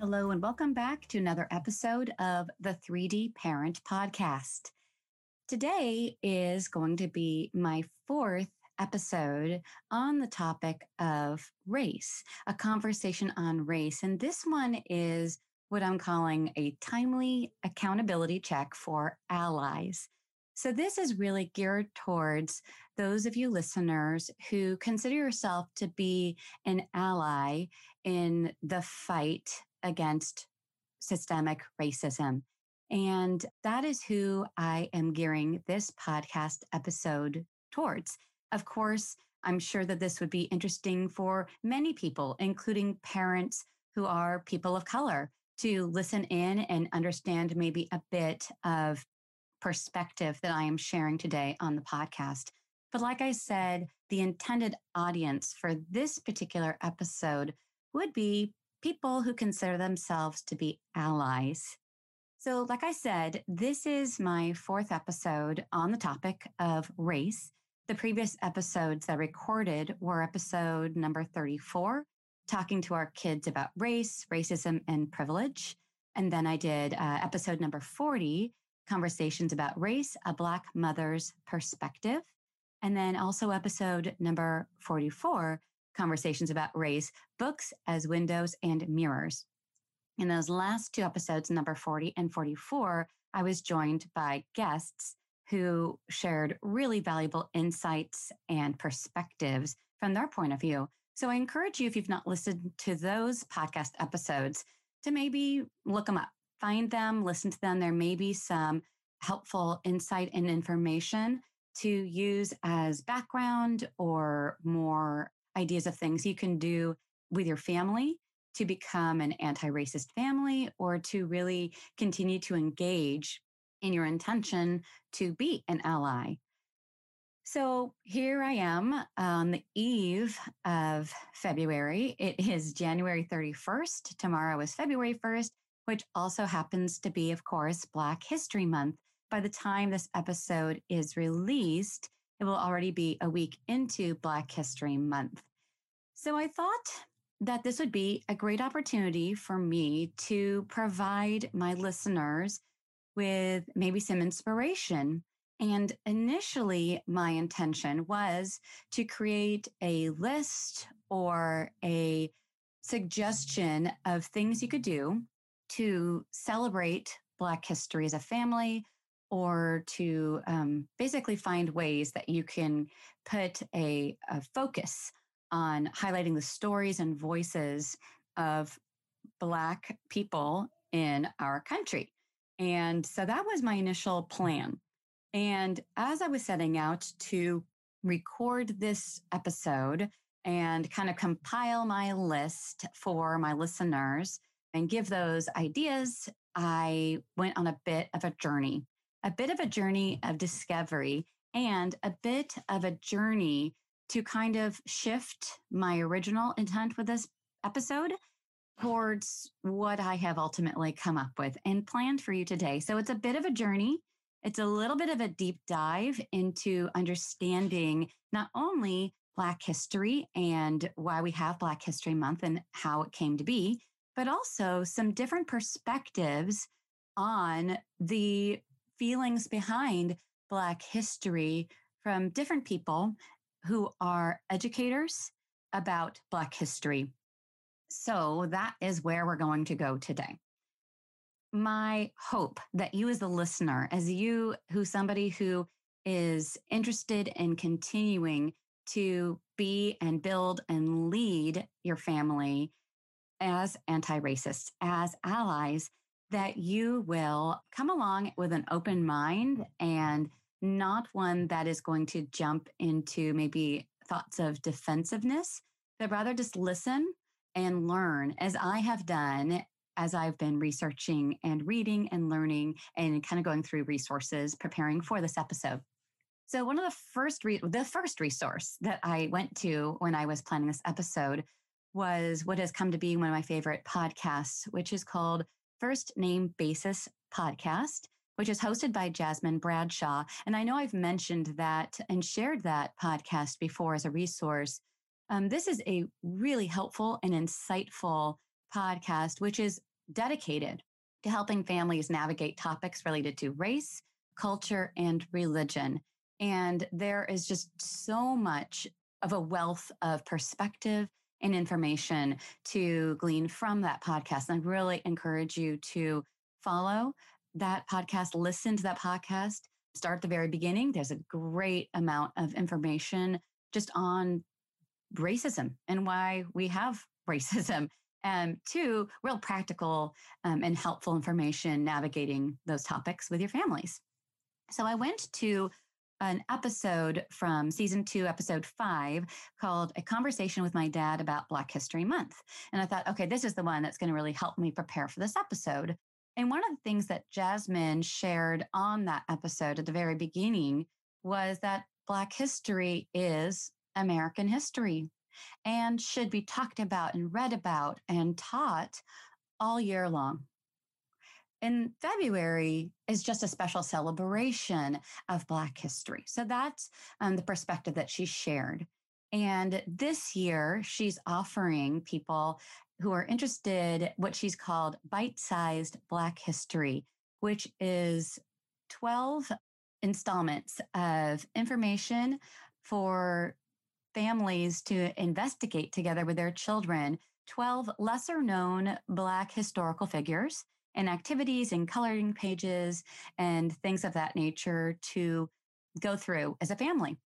Hello, and welcome back to another episode of the 3D Parent Podcast. Today is going to be my fourth episode on the topic of race, a conversation on race. And this one is what I'm calling a timely accountability check for allies. So, this is really geared towards those of you listeners who consider yourself to be an ally in the fight against systemic racism. And that is who I am gearing this podcast episode towards. Of course, I'm sure that this would be interesting for many people, including parents who are people of color, to listen in and understand maybe a bit of perspective that I am sharing today on the podcast. But like I said, the intended audience for this particular episode would be people who consider themselves to be allies. So, like I said, this is my fourth episode on the topic of race. The previous episodes I recorded were episode number 34, talking to our kids about race, racism, and privilege. And then I did uh, episode number 40, conversations about race, a Black mother's perspective. And then also episode number 44, conversations about race, books as windows and mirrors. In those last two episodes, number 40 and 44, I was joined by guests who shared really valuable insights and perspectives from their point of view. So I encourage you, if you've not listened to those podcast episodes, to maybe look them up, find them, listen to them. There may be some helpful insight and information to use as background or more ideas of things you can do with your family to become an anti racist family or to really continue to engage in your intention to be an ally. So here I am on the eve of February. It is January 31st. Tomorrow is February 1st, which also happens to be, of course, Black History Month. By the time this episode is released, it will already be a week into Black History Month. So I thought that this would be a great opportunity for me to provide my listeners with maybe some inspiration. And initially, my intention was to create a list or a suggestion of things you could do to celebrate Black history as a family or to um, basically find ways that you can put a, a focus on highlighting the stories and voices of Black people in our country. And so that was my initial plan. And as I was setting out to record this episode and kind of compile my list for my listeners and give those ideas, I went on a bit of a journey, a bit of a journey of discovery and a bit of a journey to kind of shift my original intent with this episode towards what I have ultimately come up with and planned for you today. So it's a bit of a journey. It's a little bit of a deep dive into understanding not only Black history and why we have Black History Month and how it came to be, but also some different perspectives on the feelings behind Black history from different people who are educators about Black history. So that is where we're going to go today. my hope that you, as a listener, as you who somebody who is interested in continuing to be and build and lead your family as anti racists, as allies, that you will come along with an open mind and not one that is going to jump into maybe thoughts of defensiveness, but rather just listen and learn as I have done as I've been researching and reading and learning and kind of going through resources preparing for this episode. So one of the first re- the first resource that I went to when I was planning this episode was what has come to be one of my favorite podcasts, which is called First Name Basis Podcast, which is hosted by Jasmine Bradshaw. And I know I've mentioned that and shared that podcast before as a resource. Um, this is a really helpful and insightful podcast, which is dedicated to helping families navigate topics related to race, culture, and religion. And there is just so much of a wealth of perspective and information to glean from that podcast. And I really encourage you to follow that podcast, listen to that podcast, start at the very beginning. There's a great amount of information just on racism and why we have racism and two, real practical um, and helpful information navigating those topics with your families. So I went to an episode from season two, episode five, called A Conversation with My Dad About Black History Month. And I thought, okay, this is the one that's going to really help me prepare for this episode. And one of the things that Jasmine shared on that episode at the very beginning was that Black history is American history and should be talked about and read about and taught all year long. In February is just a special celebration of Black history. So that's um, the perspective that she shared. And this year, she's offering people who are interested what she's called bite sized Black history, which is 12 installments of information for families to investigate together with their children 12 lesser known Black historical figures and activities and coloring pages and things of that nature to go through as a family.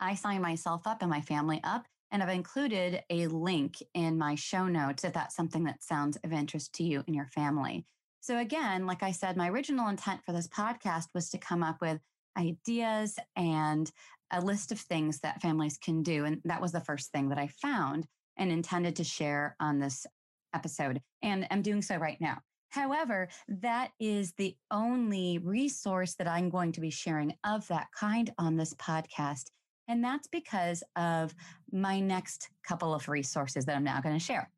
I sign myself up and my family up, and I've included a link in my show notes if that's something that sounds of interest to you and your family. So, again, like I said, my original intent for this podcast was to come up with ideas and a list of things that families can do. And that was the first thing that I found and intended to share on this episode. And I'm doing so right now. However, that is the only resource that I'm going to be sharing of that kind on this podcast. And that's because of my next couple of resources that I'm now going to share.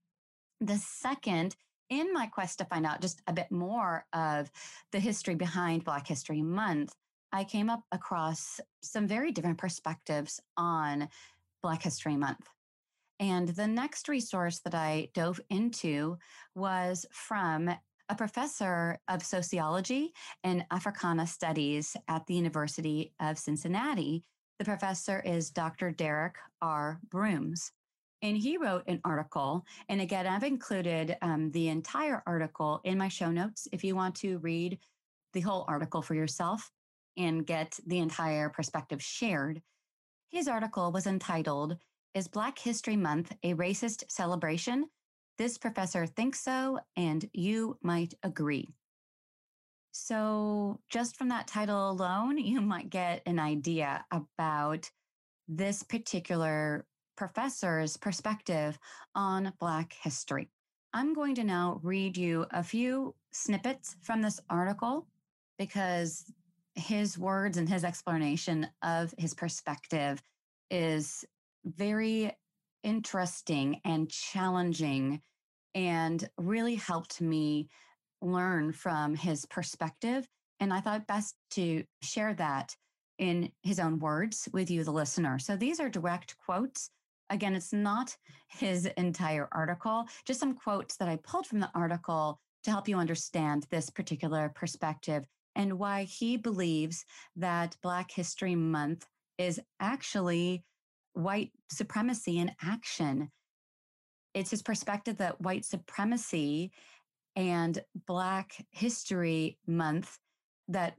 The second, in my quest to find out just a bit more of the history behind Black History Month, I came up across some very different perspectives on Black History Month. And the next resource that I dove into was from a professor of sociology and Africana studies at the University of Cincinnati. The professor is Dr. Derrick R. Brooms. And he wrote an article. And again, I've included um, the entire article in my show notes if you want to read the whole article for yourself and get the entire perspective shared. His article was entitled, Is Black History Month a Racist Celebration? This professor thinks so, and you might agree. So, just from that title alone, you might get an idea about this particular professor's perspective on Black history. I'm going to now read you a few snippets from this article because his words and his explanation of his perspective is very interesting and challenging and really helped me learn from his perspective. And I thought best to share that in his own words with you, the listener. So these are direct quotes. Again, it's not his entire article, just some quotes that I pulled from the article to help you understand this particular perspective and why he believes that Black History Month is actually white supremacy in action. It's his perspective that white supremacy and Black History Month that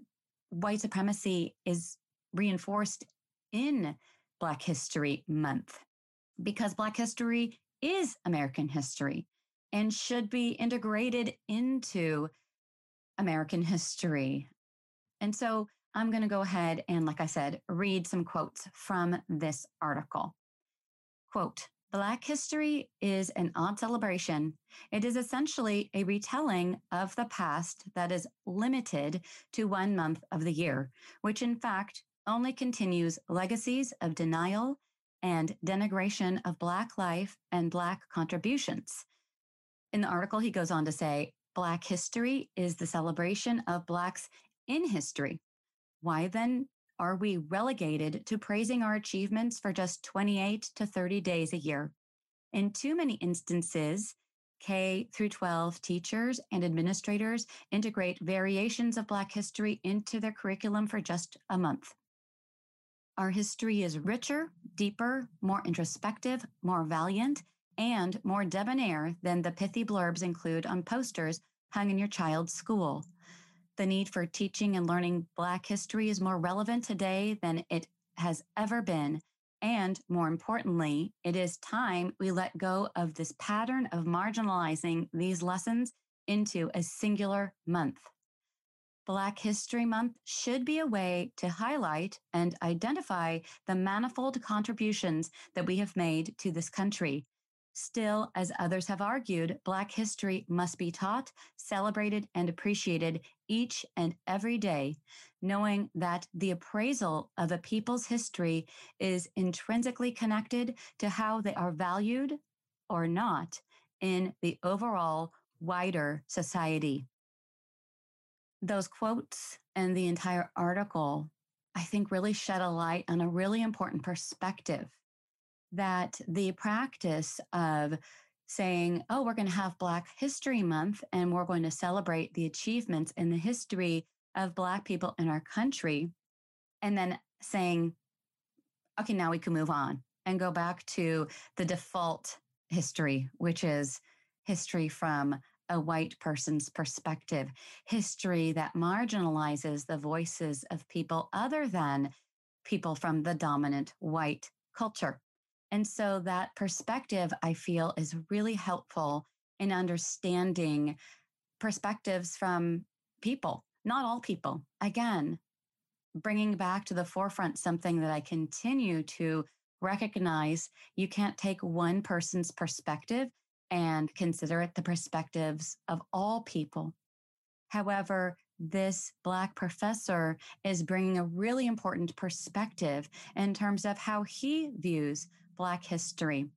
white supremacy is reinforced in Black History Month because Black history is American history and should be integrated into American history. And so I'm going to go ahead and, like I said, read some quotes from this article. Quote, Black history is an odd celebration. It is essentially a retelling of the past that is limited to one month of the year, which in fact only continues legacies of denial and denigration of Black life and Black contributions. In the article, he goes on to say Black history is the celebration of Blacks in history. Why then are we relegated to praising our achievements for just 28 to 30 days a year? In too many instances, K through 12 teachers and administrators integrate variations of Black history into their curriculum for just a month. Our history is richer, deeper, more introspective, more valiant, and more debonair than the pithy blurbs include on posters hung in your child's school the need for teaching and learning Black history is more relevant today than it has ever been. And more importantly, it is time we let go of this pattern of marginalizing these lessons into a singular month. Black History Month should be a way to highlight and identify the manifold contributions that we have made to this country Still, as others have argued, Black history must be taught, celebrated, and appreciated each and every day, knowing that the appraisal of a people's history is intrinsically connected to how they are valued or not in the overall wider society. Those quotes and the entire article, I think, really shed a light on a really important perspective that the practice of saying, oh, we're going to have Black History Month and we're going to celebrate the achievements in the history of Black people in our country, and then saying, okay, now we can move on and go back to the default history, which is history from a white person's perspective, history that marginalizes the voices of people other than people from the dominant white culture. And so that perspective, I feel, is really helpful in understanding perspectives from people, not all people. Again, bringing back to the forefront something that I continue to recognize you can't take one person's perspective and consider it the perspectives of all people. However, this Black professor is bringing a really important perspective in terms of how he views Black history.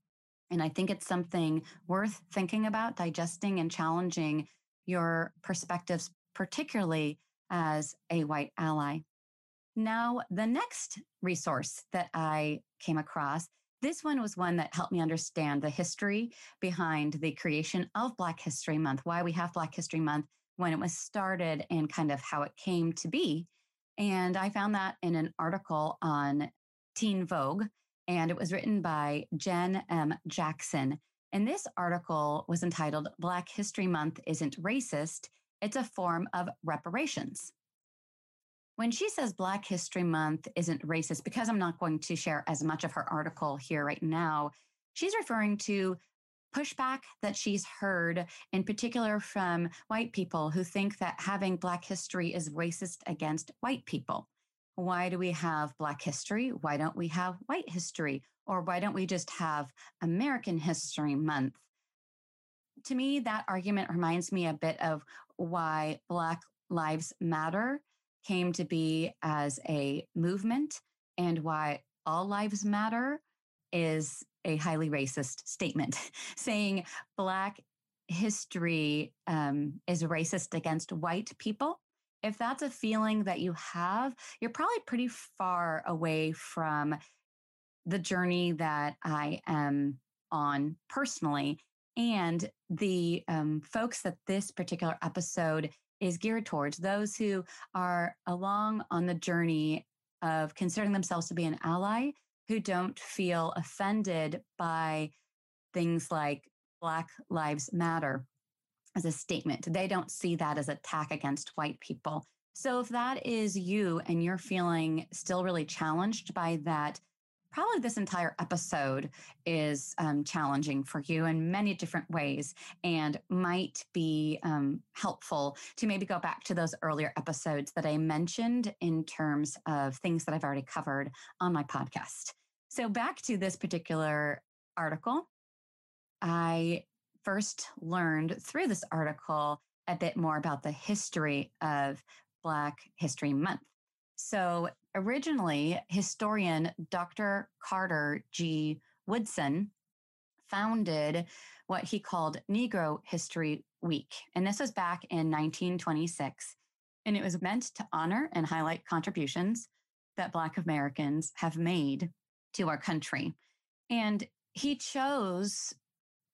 And I think it's something worth thinking about, digesting, and challenging your perspectives, particularly as a white ally. Now, the next resource that I came across, this one was one that helped me understand the history behind the creation of Black History Month, why we have Black History Month, when it was started, and kind of how it came to be. And I found that in an article on Teen Vogue and it was written by Jenn M. Jackson. And this article was entitled Black History Month Isn't Racist, It's a Form of Reparations. When she says Black History Month isn't racist, because I'm not going to share as much of her article here right now, she's referring to pushback that she's heard, in particular from white people who think that having Black history is racist against white people. Why do we have Black history? Why don't we have white history? Or why don't we just have American History Month? To me, that argument reminds me a bit of why Black Lives Matter came to be as a movement and why All Lives Matter is a highly racist statement saying Black history um, is racist against white people if that's a feeling that you have, you're probably pretty far away from the journey that I am on personally. And the um, folks that this particular episode is geared towards, those who are along on the journey of considering themselves to be an ally, who don't feel offended by things like Black Lives Matter. As a statement. They don't see that as attack against white people. So if that is you and you're feeling still really challenged by that, probably this entire episode is um, challenging for you in many different ways and might be um, helpful to maybe go back to those earlier episodes that I mentioned in terms of things that I've already covered on my podcast. So back to this particular article. I first learned through this article a bit more about the history of Black History Month. So, originally, historian Dr. Carter G. Woodson founded what he called Negro History Week. And this was back in 1926. And it was meant to honor and highlight contributions that Black Americans have made to our country. And he chose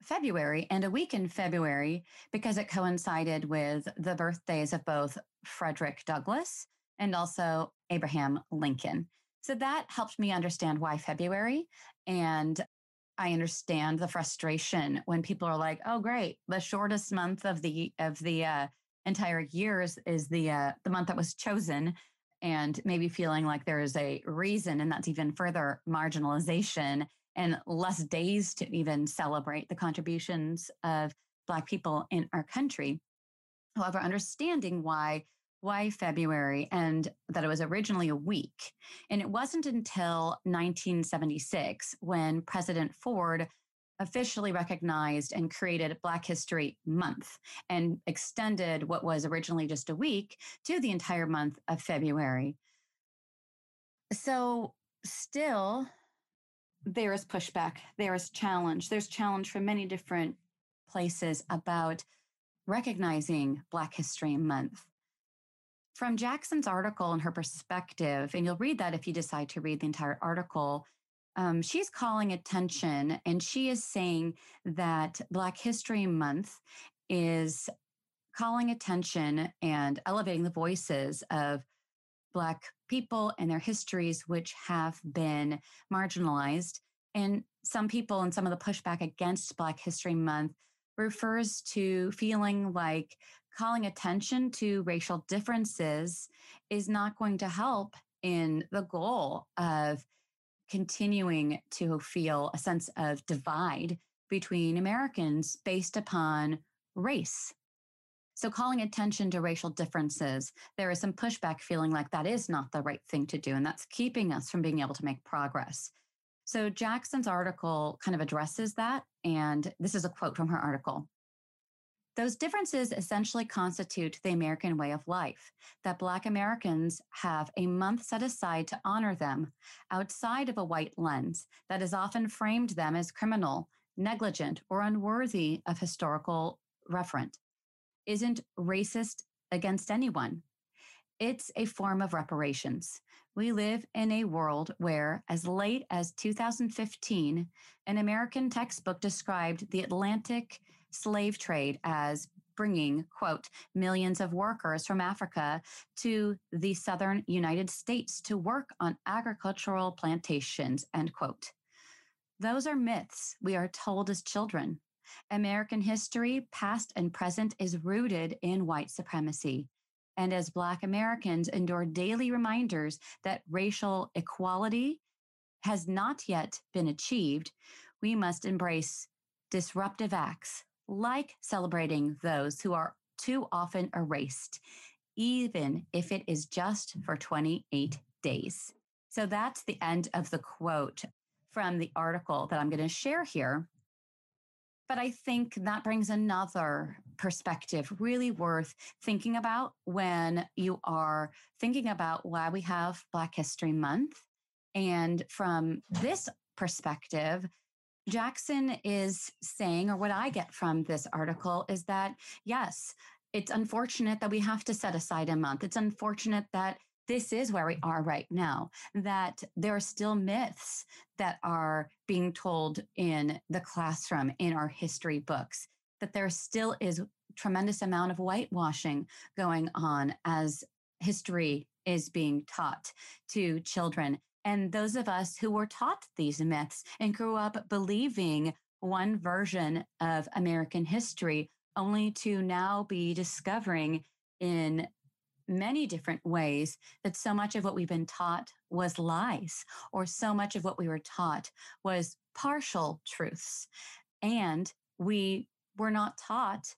February and a week in February because it coincided with the birthdays of both Frederick Douglass and also Abraham Lincoln. So that helped me understand why February. And I understand the frustration when people are like, "Oh, great! The shortest month of the of the uh, entire years is the uh, the month that was chosen," and maybe feeling like there is a reason, and that's even further marginalization and less days to even celebrate the contributions of Black people in our country. However, understanding why why February and that it was originally a week. And it wasn't until 1976 when President Ford officially recognized and created Black History Month and extended what was originally just a week to the entire month of February. So, still, there is pushback, there is challenge. There's challenge from many different places about recognizing Black History Month. From Jackson's article and her perspective, and you'll read that if you decide to read the entire article, um, she's calling attention and she is saying that Black History Month is calling attention and elevating the voices of Black people and their histories, which have been marginalized. And some people and some of the pushback against Black History Month refers to feeling like calling attention to racial differences is not going to help in the goal of continuing to feel a sense of divide between Americans based upon race. So, calling attention to racial differences, there is some pushback feeling like that is not the right thing to do. And that's keeping us from being able to make progress. So, Jackson's article kind of addresses that. And this is a quote from her article. Those differences essentially constitute the American way of life, that Black Americans have a month set aside to honor them outside of a white lens that has often framed them as criminal, negligent, or unworthy of historical reference isn't racist against anyone. It's a form of reparations. We live in a world where, as late as 2015, an American textbook described the Atlantic slave trade as bringing, quote, millions of workers from Africa to the southern United States to work on agricultural plantations, end quote. Those are myths we are told as children. American history, past and present, is rooted in white supremacy. And as Black Americans endure daily reminders that racial equality has not yet been achieved, we must embrace disruptive acts like celebrating those who are too often erased, even if it is just for 28 days. So that's the end of the quote from the article that I'm going to share here. But I think that brings another perspective really worth thinking about when you are thinking about why we have Black History Month. And from this perspective, Jackson is saying, or what I get from this article is that, yes, it's unfortunate that we have to set aside a month. It's unfortunate that this is where we are right now, that there are still myths that are being told in the classroom, in our history books, that there still is tremendous amount of whitewashing going on as history is being taught to children. And those of us who were taught these myths and grew up believing one version of American history only to now be discovering in many different ways that so much of what we've been taught was lies, or so much of what we were taught was partial truths. And we were not taught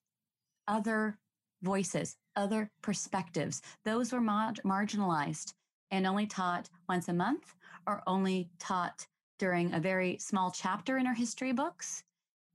other voices, other perspectives. Those were mar- marginalized and only taught once a month or only taught during a very small chapter in our history books.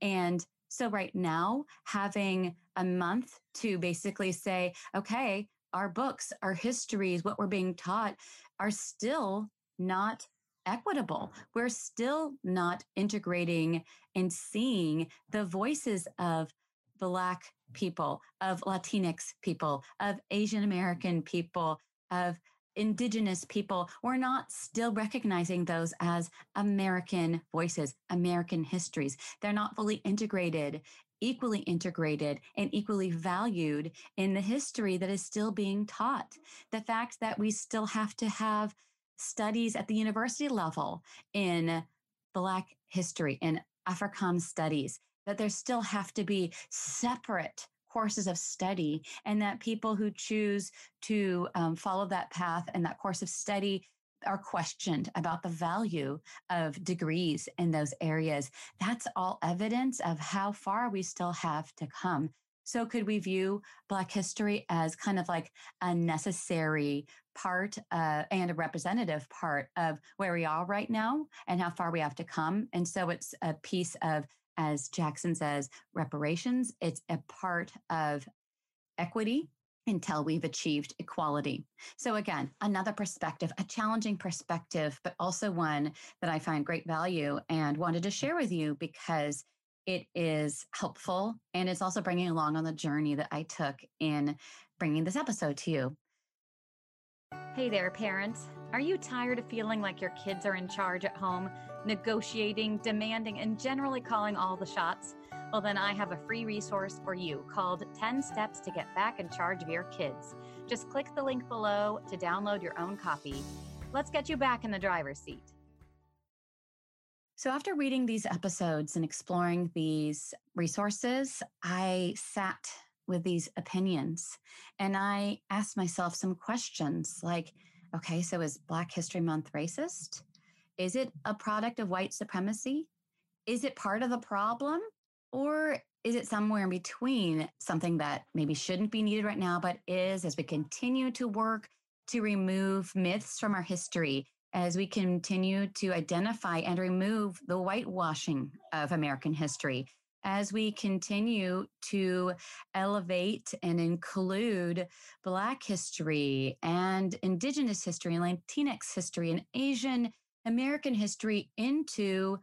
And so, right now, having a month to basically say, okay, our books, our histories, what we're being taught are still not equitable. We're still not integrating and seeing the voices of Black people, of Latinx people, of Asian American people, of indigenous people, we're not still recognizing those as American voices, American histories. They're not fully integrated, equally integrated, and equally valued in the history that is still being taught. The fact that we still have to have studies at the university level in Black history, in Africana studies, that there still have to be separate courses of study and that people who choose to um, follow that path and that course of study are questioned about the value of degrees in those areas. That's all evidence of how far we still have to come. So, could we view Black history as kind of like a necessary part uh, and a representative part of where we are right now and how far we have to come? And so, it's a piece of as Jackson says, reparations. It's a part of equity until we've achieved equality. So, again, another perspective, a challenging perspective, but also one that I find great value and wanted to share with you because it is helpful and it's also bringing along on the journey that I took in bringing this episode to you. Hey there, parents. Are you tired of feeling like your kids are in charge at home? negotiating, demanding, and generally calling all the shots? Well, then I have a free resource for you called 10 Steps to Get Back in Charge of Your Kids. Just click the link below to download your own copy. Let's get you back in the driver's seat. So, after reading these episodes and exploring these resources, I sat with these opinions and I asked myself some questions like, okay, so is Black History Month racist? Is it a product of white supremacy? Is it part of the problem? Or is it somewhere in between something that maybe shouldn't be needed right now, but is as we continue to work to remove myths from our history, as we continue to identify and remove the whitewashing of American history, as we continue to elevate and include Black history and Indigenous history and Latinx history and Asian American history into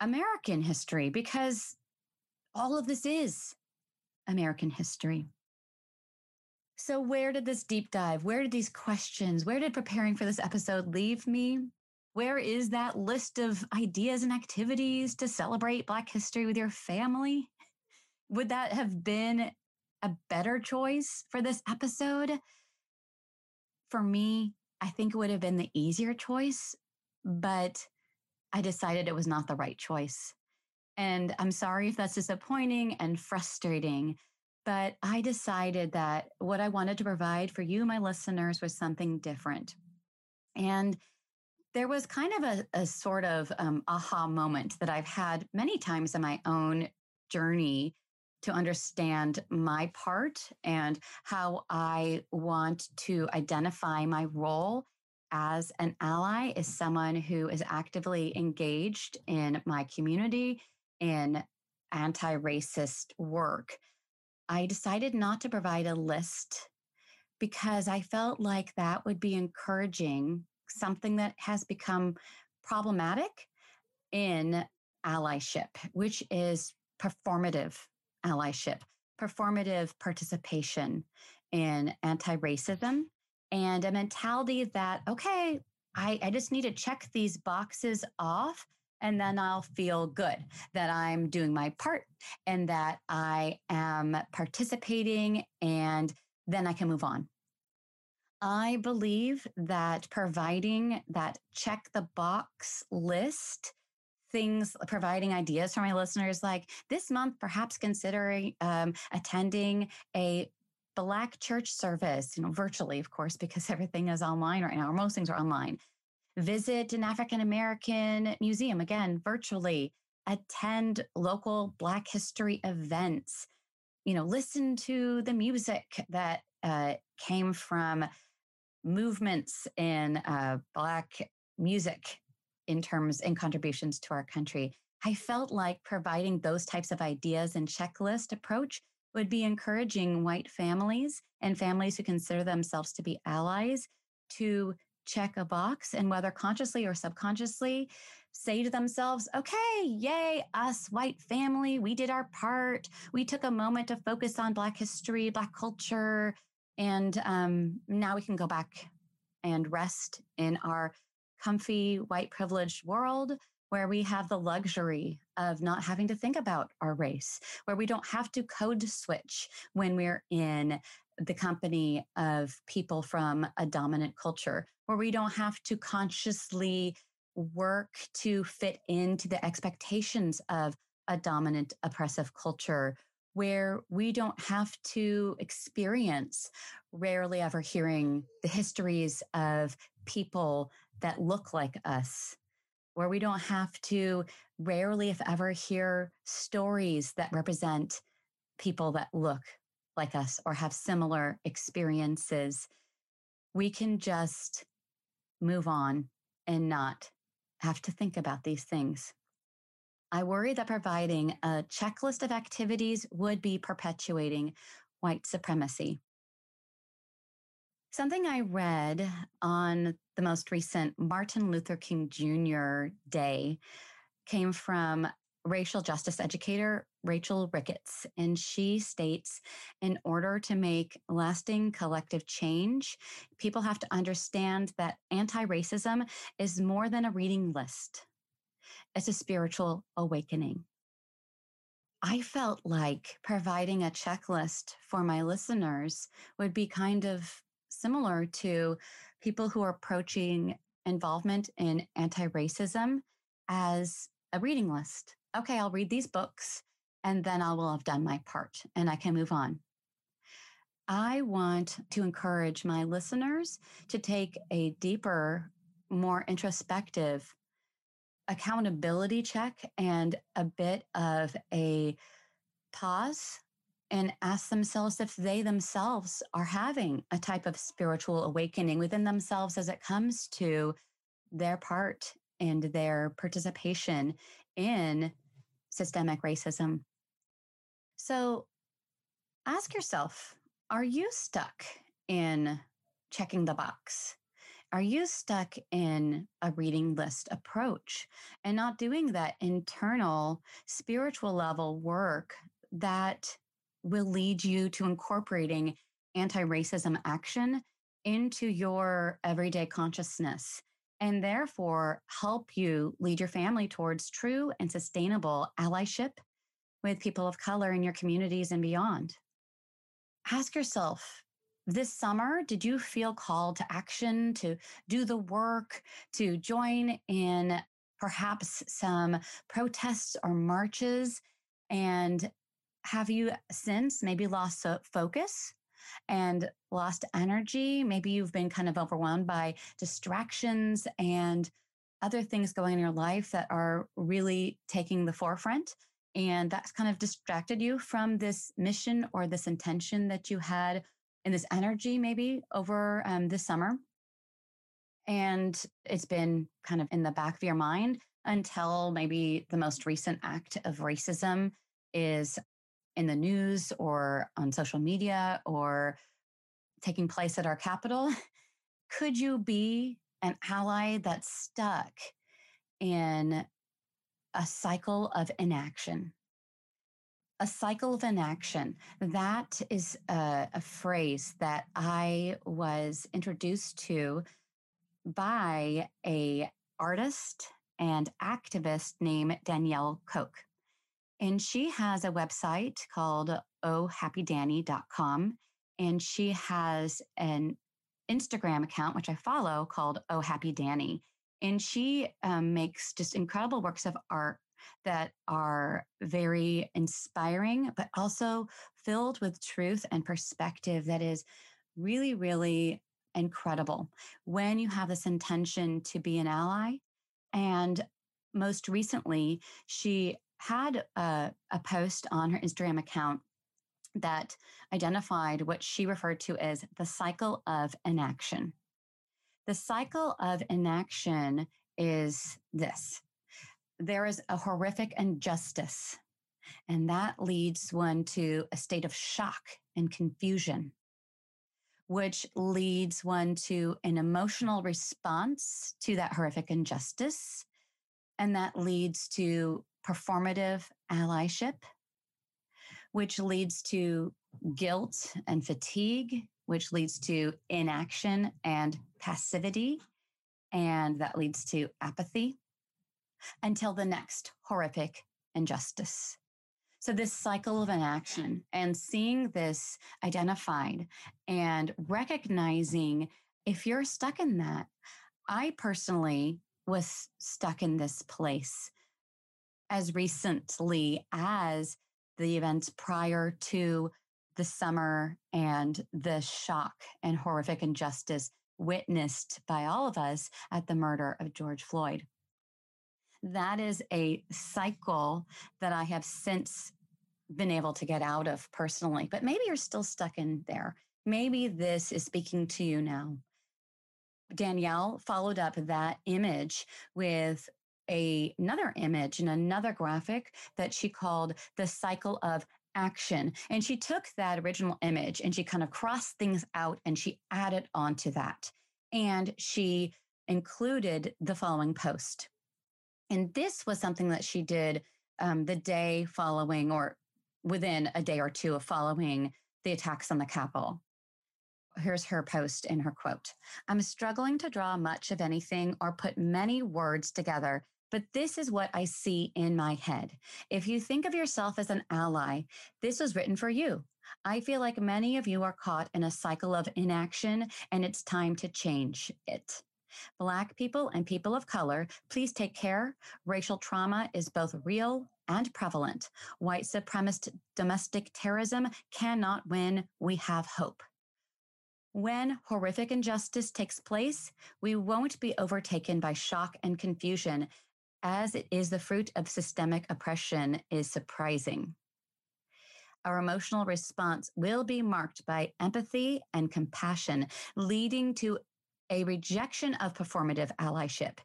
American history? Because all of this is American history. So, where did this deep dive, where did these questions, where did preparing for this episode leave me? Where is that list of ideas and activities to celebrate Black history with your family? Would that have been a better choice for this episode? For me, I think it would have been the easier choice but I decided it was not the right choice. And I'm sorry if that's disappointing and frustrating, but I decided that what I wanted to provide for you, my listeners, was something different. And there was kind of a, a sort of um, aha moment that I've had many times in my own journey to understand my part and how I want to identify my role as an ally is someone who is actively engaged in my community in anti racist work. I decided not to provide a list because I felt like that would be encouraging something that has become problematic in allyship, which is performative allyship, performative participation in anti racism and a mentality that, okay, I, I just need to check these boxes off and then I'll feel good that I'm doing my part and that I am participating and then I can move on. I believe that providing that check the box list things, providing ideas for my listeners, like this month, perhaps considering um, attending a Black church service, you know, virtually, of course, because everything is online right now, or most things are online. Visit an African American museum, again, virtually. Attend local Black history events. You know, listen to the music that uh, came from movements in uh, Black music in terms and contributions to our country. I felt like providing those types of ideas and checklist approach would be encouraging white families and families who consider themselves to be allies to check a box and whether consciously or subconsciously say to themselves, okay, yay, us white family, we did our part. We took a moment to focus on Black history, Black culture, and um, now we can go back and rest in our comfy white privileged world where we have the luxury of not having to think about our race, where we don't have to code switch when we're in the company of people from a dominant culture, where we don't have to consciously work to fit into the expectations of a dominant oppressive culture, where we don't have to experience rarely ever hearing the histories of people that look like us where we don't have to rarely, if ever, hear stories that represent people that look like us or have similar experiences. We can just move on and not have to think about these things. I worry that providing a checklist of activities would be perpetuating white supremacy. Something I read on the most recent Martin Luther King Jr. Day came from racial justice educator Rachel Ricketts. And she states in order to make lasting collective change, people have to understand that anti racism is more than a reading list, it's a spiritual awakening. I felt like providing a checklist for my listeners would be kind of similar to people who are approaching involvement in anti racism as a reading list. Okay, I'll read these books and then I will have done my part and I can move on. I want to encourage my listeners to take a deeper, more introspective accountability check and a bit of a pause and ask themselves if they themselves are having a type of spiritual awakening within themselves as it comes to their part and their participation in systemic racism. So ask yourself are you stuck in checking the box? Are you stuck in a reading list approach and not doing that internal spiritual level work that will lead you to incorporating anti racism action into your everyday consciousness and therefore help you lead your family towards true and sustainable allyship with people of color in your communities and beyond. Ask yourself this summer, did you feel called to action, to do the work, to join in perhaps some protests or marches? And have you since maybe lost focus and lost energy? Maybe you've been kind of overwhelmed by distractions and other things going in your life that are really taking the forefront. And that's kind of distracted you from this mission or this intention that you had in this energy, maybe over um, this summer. And it's been kind of in the back of your mind until maybe the most recent act of racism is in the news or on social media or taking place at our capital, could you be an ally that's stuck in a cycle of inaction? A cycle of inaction. That is a, a phrase that I was introduced to by a artist and activist named Danielle Coke. And she has a website called ohhappydani.com. And she has an Instagram account, which I follow, called Oh Happy Dani. And she um, makes just incredible works of art that are very inspiring, but also filled with truth and perspective that is really, really incredible when you have this intention to be an ally. And most recently, she had a, a post on her Instagram account that identified what she referred to as the cycle of inaction. The cycle of inaction is this there is a horrific injustice, and that leads one to a state of shock and confusion, which leads one to an emotional response to that horrific injustice. And that leads to performative allyship, which leads to guilt and fatigue, which leads to inaction and passivity. And that leads to apathy until the next horrific injustice. So, this cycle of inaction and seeing this identified and recognizing if you're stuck in that, I personally was stuck in this place as recently as the events prior to the summer and the shock and horrific injustice witnessed by all of us at the murder of George Floyd. That is a cycle that I have since been able to get out of personally, but maybe you're still stuck in there. Maybe this is speaking to you now. Danielle followed up that image with a, another image and another graphic that she called the cycle of action. And she took that original image and she kind of crossed things out and she added on to that. And she included the following post. And this was something that she did um, the day following or within a day or two of following the attacks on the Capitol. Here's her post in her quote I'm struggling to draw much of anything or put many words together but this is what I see in my head. If you think of yourself as an ally, this was written for you. I feel like many of you are caught in a cycle of inaction and it's time to change it. Black people and people of color, please take care. Racial trauma is both real and prevalent. White supremacist domestic terrorism cannot win. We have hope. When horrific injustice takes place, we won't be overtaken by shock and confusion as it is the fruit of systemic oppression, is surprising. Our emotional response will be marked by empathy and compassion, leading to a rejection of performative allyship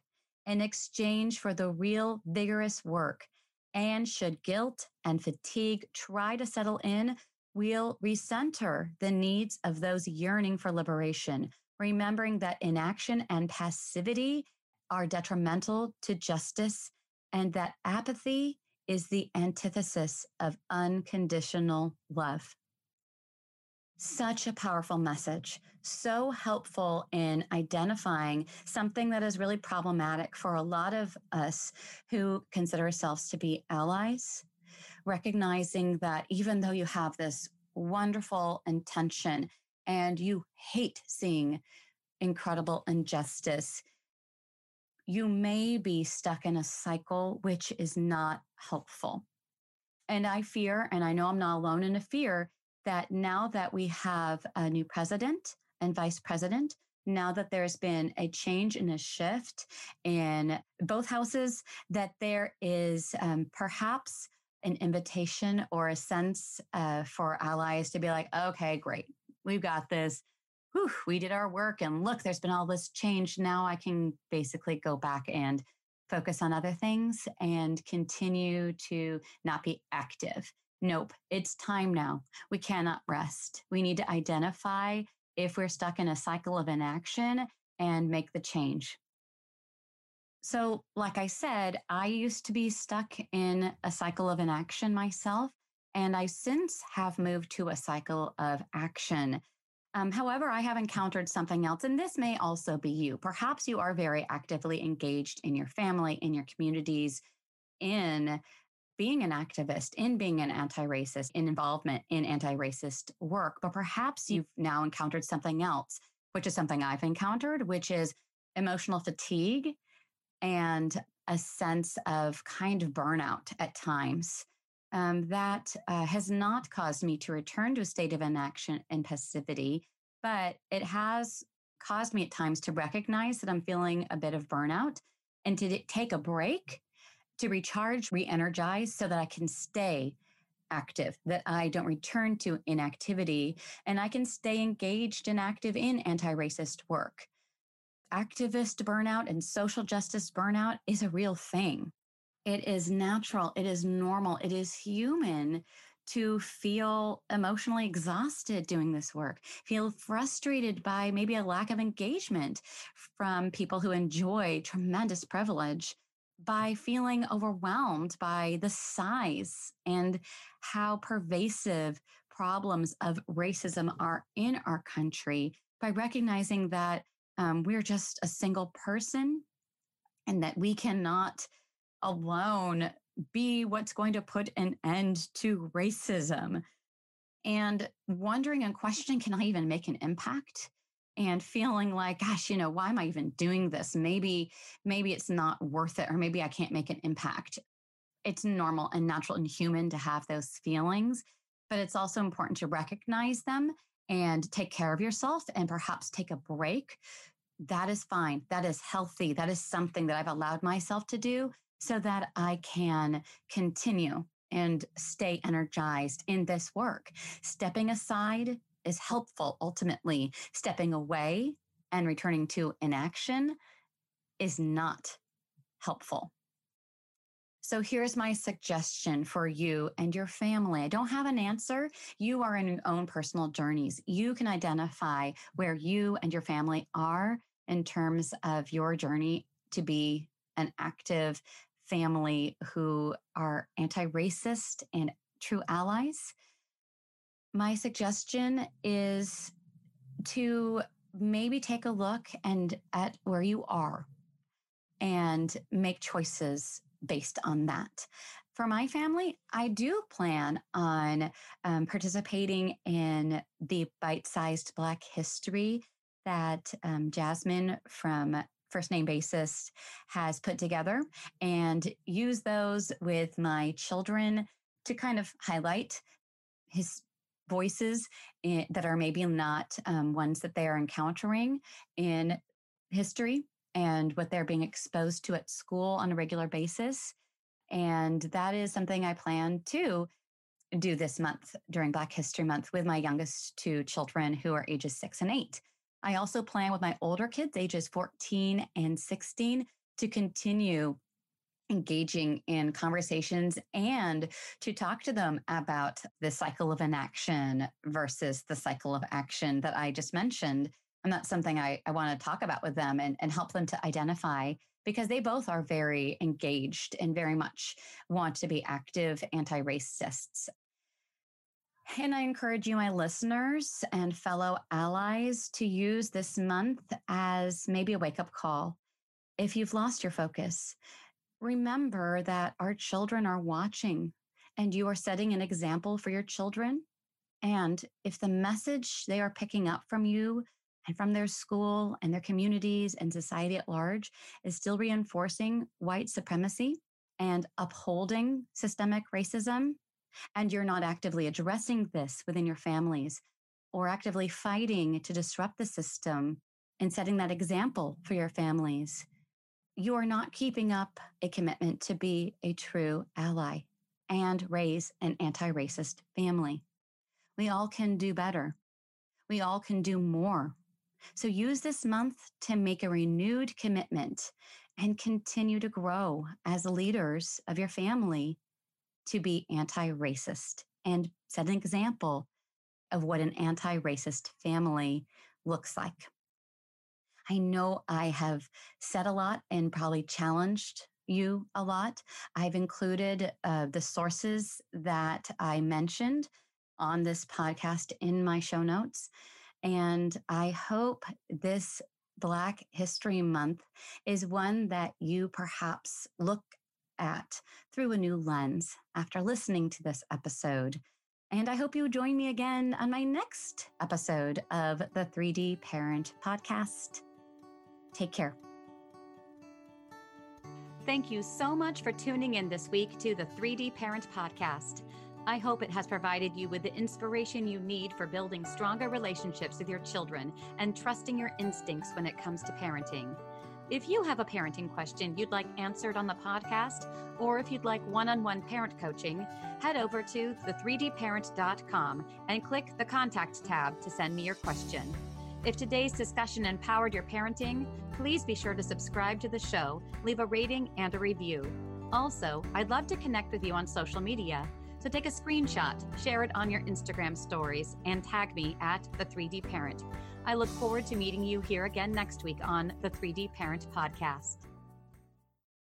in exchange for the real vigorous work. And should guilt and fatigue try to settle in, we'll recenter the needs of those yearning for liberation, remembering that inaction and passivity are detrimental to justice and that apathy is the antithesis of unconditional love. Such a powerful message, so helpful in identifying something that is really problematic for a lot of us who consider ourselves to be allies. Recognizing that even though you have this wonderful intention and you hate seeing incredible injustice, you may be stuck in a cycle which is not helpful. And I fear, and I know I'm not alone in a fear, that now that we have a new president and vice president, now that there's been a change and a shift in both houses, that there is um, perhaps an invitation or a sense uh, for allies to be like, okay, great, we've got this whew, we did our work and look, there's been all this change. Now I can basically go back and focus on other things and continue to not be active. Nope, it's time now. We cannot rest. We need to identify if we're stuck in a cycle of inaction and make the change. So, like I said, I used to be stuck in a cycle of inaction myself, and I since have moved to a cycle of action. Um, however, I have encountered something else, and this may also be you. Perhaps you are very actively engaged in your family, in your communities, in being an activist, in being an anti racist, in involvement in anti racist work. But perhaps you've now encountered something else, which is something I've encountered, which is emotional fatigue and a sense of kind of burnout at times. Um, that uh, has not caused me to return to a state of inaction and passivity, but it has caused me at times to recognize that I'm feeling a bit of burnout and to take a break to recharge, re energize so that I can stay active, that I don't return to inactivity, and I can stay engaged and active in anti racist work. Activist burnout and social justice burnout is a real thing. It is natural, it is normal, it is human to feel emotionally exhausted doing this work, feel frustrated by maybe a lack of engagement from people who enjoy tremendous privilege by feeling overwhelmed by the size and how pervasive problems of racism are in our country, by recognizing that um, we're just a single person and that we cannot alone be what's going to put an end to racism. And wondering and questioning, can I even make an impact? and feeling like gosh you know why am i even doing this? Maybe maybe it's not worth it or maybe i can't make an impact. It's normal and natural and human to have those feelings but it's also important to recognize them and take care of yourself and perhaps take a break. That is fine. That is healthy. That is something that i've allowed myself to do so that i can continue and stay energized in this work stepping aside is helpful ultimately. Stepping away and returning to inaction is not helpful. So here's my suggestion for you and your family. I don't have an answer. You are in your own personal journeys. You can identify where you and your family are in terms of your journey to be an active family who are anti racist and true allies my suggestion is to maybe take a look and at where you are and make choices based on that. For my family, I do plan on um, participating in the bite sized Black history that um, Jasmine from First Name Basis has put together and use those with my children to kind of highlight his voices that are maybe not um, ones that they are encountering in history and what they're being exposed to at school on a regular basis. And that is something I plan to do this month during Black History Month with my youngest two children who are ages six and eight. I also plan with my older kids, ages 14 and 16, to continue engaging in conversations and to talk to them about the cycle of inaction versus the cycle of action that I just mentioned. And that's something I, I want to talk about with them and, and help them to identify because they both are very engaged and very much want to be active anti racists. And I encourage you, my listeners and fellow allies, to use this month as maybe a wake up call. If you've lost your focus, remember that our children are watching and you are setting an example for your children. And if the message they are picking up from you and from their school and their communities and society at large is still reinforcing white supremacy and upholding systemic racism, and you're not actively addressing this within your families or actively fighting to disrupt the system and setting that example for your families, you are not keeping up a commitment to be a true ally and raise an anti racist family. We all can do better. We all can do more. So use this month to make a renewed commitment and continue to grow as leaders of your family to be anti racist and set an example of what an anti racist family looks like. I know I have said a lot and probably challenged you a lot. I've included uh, the sources that I mentioned on this podcast in my show notes. And I hope this Black History Month is one that you perhaps look at through a new lens after listening to this episode. And I hope you join me again on my next episode of the 3D Parent Podcast. Take care. Thank you so much for tuning in this week to the 3D Parent Podcast. I hope it has provided you with the inspiration you need for building stronger relationships with your children and trusting your instincts when it comes to parenting. If you have a parenting question you'd like answered on the podcast, or if you'd like one on one parent coaching, head over to the3dparent.com and click the contact tab to send me your question. If today's discussion empowered your parenting, please be sure to subscribe to the show, leave a rating and a review. Also, I'd love to connect with you on social media. So take a screenshot, share it on your Instagram stories, and tag me at the 3D Parent. I look forward to meeting you here again next week on the 3D Parent Podcast.